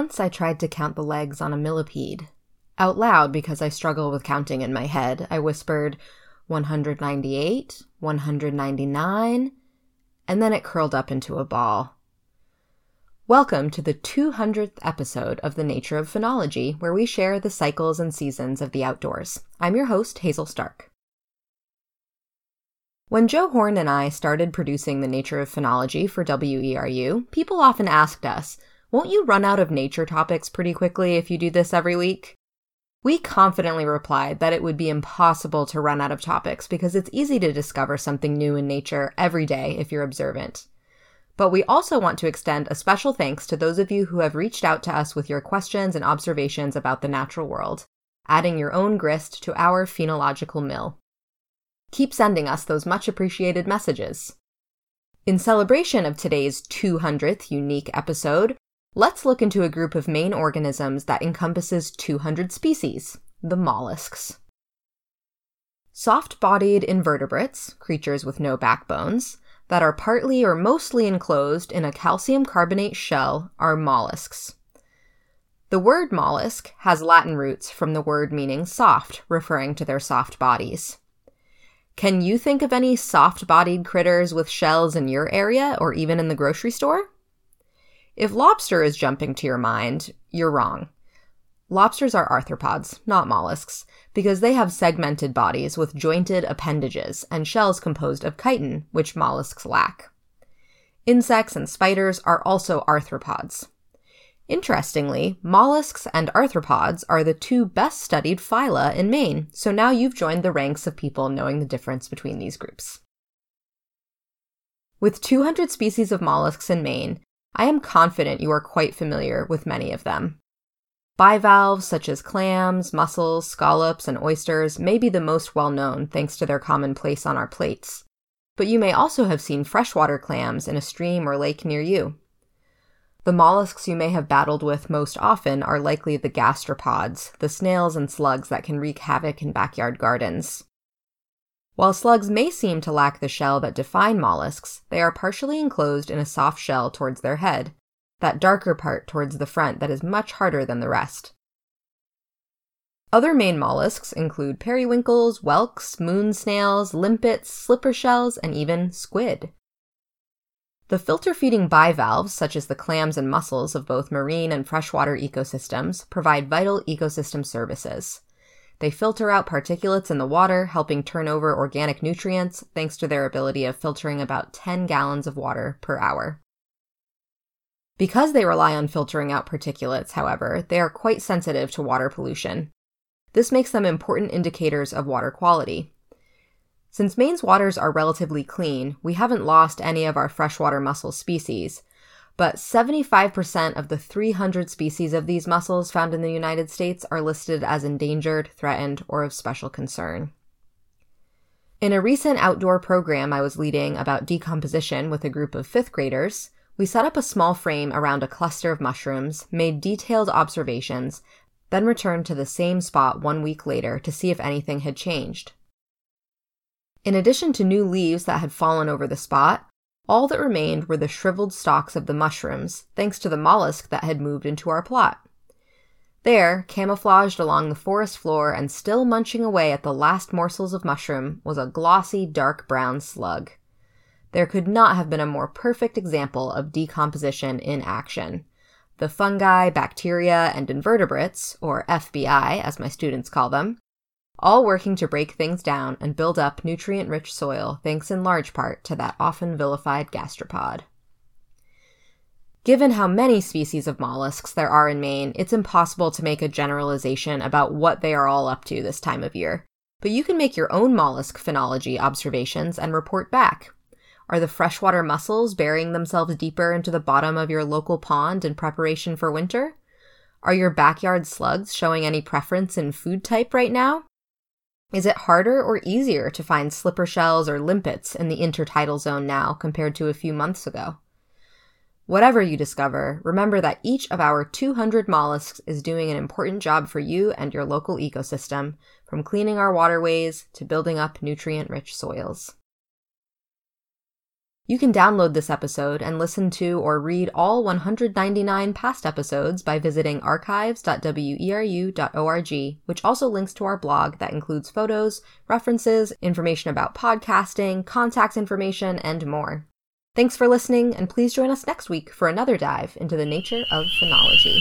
Once I tried to count the legs on a millipede. Out loud, because I struggle with counting in my head, I whispered 198, 199, and then it curled up into a ball. Welcome to the 200th episode of The Nature of Phenology, where we share the cycles and seasons of the outdoors. I'm your host, Hazel Stark. When Joe Horn and I started producing The Nature of Phenology for WERU, people often asked us, won't you run out of nature topics pretty quickly if you do this every week? We confidently replied that it would be impossible to run out of topics because it's easy to discover something new in nature every day if you're observant. But we also want to extend a special thanks to those of you who have reached out to us with your questions and observations about the natural world, adding your own grist to our phenological mill. Keep sending us those much appreciated messages. In celebration of today's 200th unique episode, Let's look into a group of Maine organisms that encompasses 200 species, the mollusks. Soft bodied invertebrates, creatures with no backbones, that are partly or mostly enclosed in a calcium carbonate shell are mollusks. The word mollusk has Latin roots from the word meaning soft, referring to their soft bodies. Can you think of any soft bodied critters with shells in your area or even in the grocery store? If lobster is jumping to your mind, you're wrong. Lobsters are arthropods, not mollusks, because they have segmented bodies with jointed appendages and shells composed of chitin, which mollusks lack. Insects and spiders are also arthropods. Interestingly, mollusks and arthropods are the two best studied phyla in Maine, so now you've joined the ranks of people knowing the difference between these groups. With 200 species of mollusks in Maine, I am confident you are quite familiar with many of them. Bivalves such as clams, mussels, scallops, and oysters may be the most well known thanks to their common place on our plates, but you may also have seen freshwater clams in a stream or lake near you. The mollusks you may have battled with most often are likely the gastropods, the snails and slugs that can wreak havoc in backyard gardens. While slugs may seem to lack the shell that define mollusks, they are partially enclosed in a soft shell towards their head, that darker part towards the front that is much harder than the rest. Other Maine mollusks include periwinkles, whelks, moon snails, limpets, slipper shells, and even squid. The filter feeding bivalves, such as the clams and mussels of both marine and freshwater ecosystems, provide vital ecosystem services. They filter out particulates in the water, helping turn over organic nutrients thanks to their ability of filtering about 10 gallons of water per hour. Because they rely on filtering out particulates, however, they are quite sensitive to water pollution. This makes them important indicators of water quality. Since Maine's waters are relatively clean, we haven't lost any of our freshwater mussel species, but 75% of the 300 species of these mussels found in the United States are listed as endangered, threatened, or of special concern. In a recent outdoor program I was leading about decomposition with a group of fifth graders, we set up a small frame around a cluster of mushrooms, made detailed observations, then returned to the same spot one week later to see if anything had changed. In addition to new leaves that had fallen over the spot, all that remained were the shriveled stalks of the mushrooms, thanks to the mollusk that had moved into our plot. There, camouflaged along the forest floor and still munching away at the last morsels of mushroom, was a glossy dark brown slug. There could not have been a more perfect example of decomposition in action. The fungi, bacteria, and invertebrates, or FBI as my students call them, all working to break things down and build up nutrient rich soil thanks in large part to that often vilified gastropod. Given how many species of mollusks there are in Maine, it's impossible to make a generalization about what they are all up to this time of year. But you can make your own mollusk phenology observations and report back. Are the freshwater mussels burying themselves deeper into the bottom of your local pond in preparation for winter? Are your backyard slugs showing any preference in food type right now? Is it harder or easier to find slipper shells or limpets in the intertidal zone now compared to a few months ago? Whatever you discover, remember that each of our 200 mollusks is doing an important job for you and your local ecosystem, from cleaning our waterways to building up nutrient rich soils. You can download this episode and listen to or read all 199 past episodes by visiting archives.weru.org, which also links to our blog that includes photos, references, information about podcasting, contact information, and more. Thanks for listening, and please join us next week for another dive into the nature of phenology.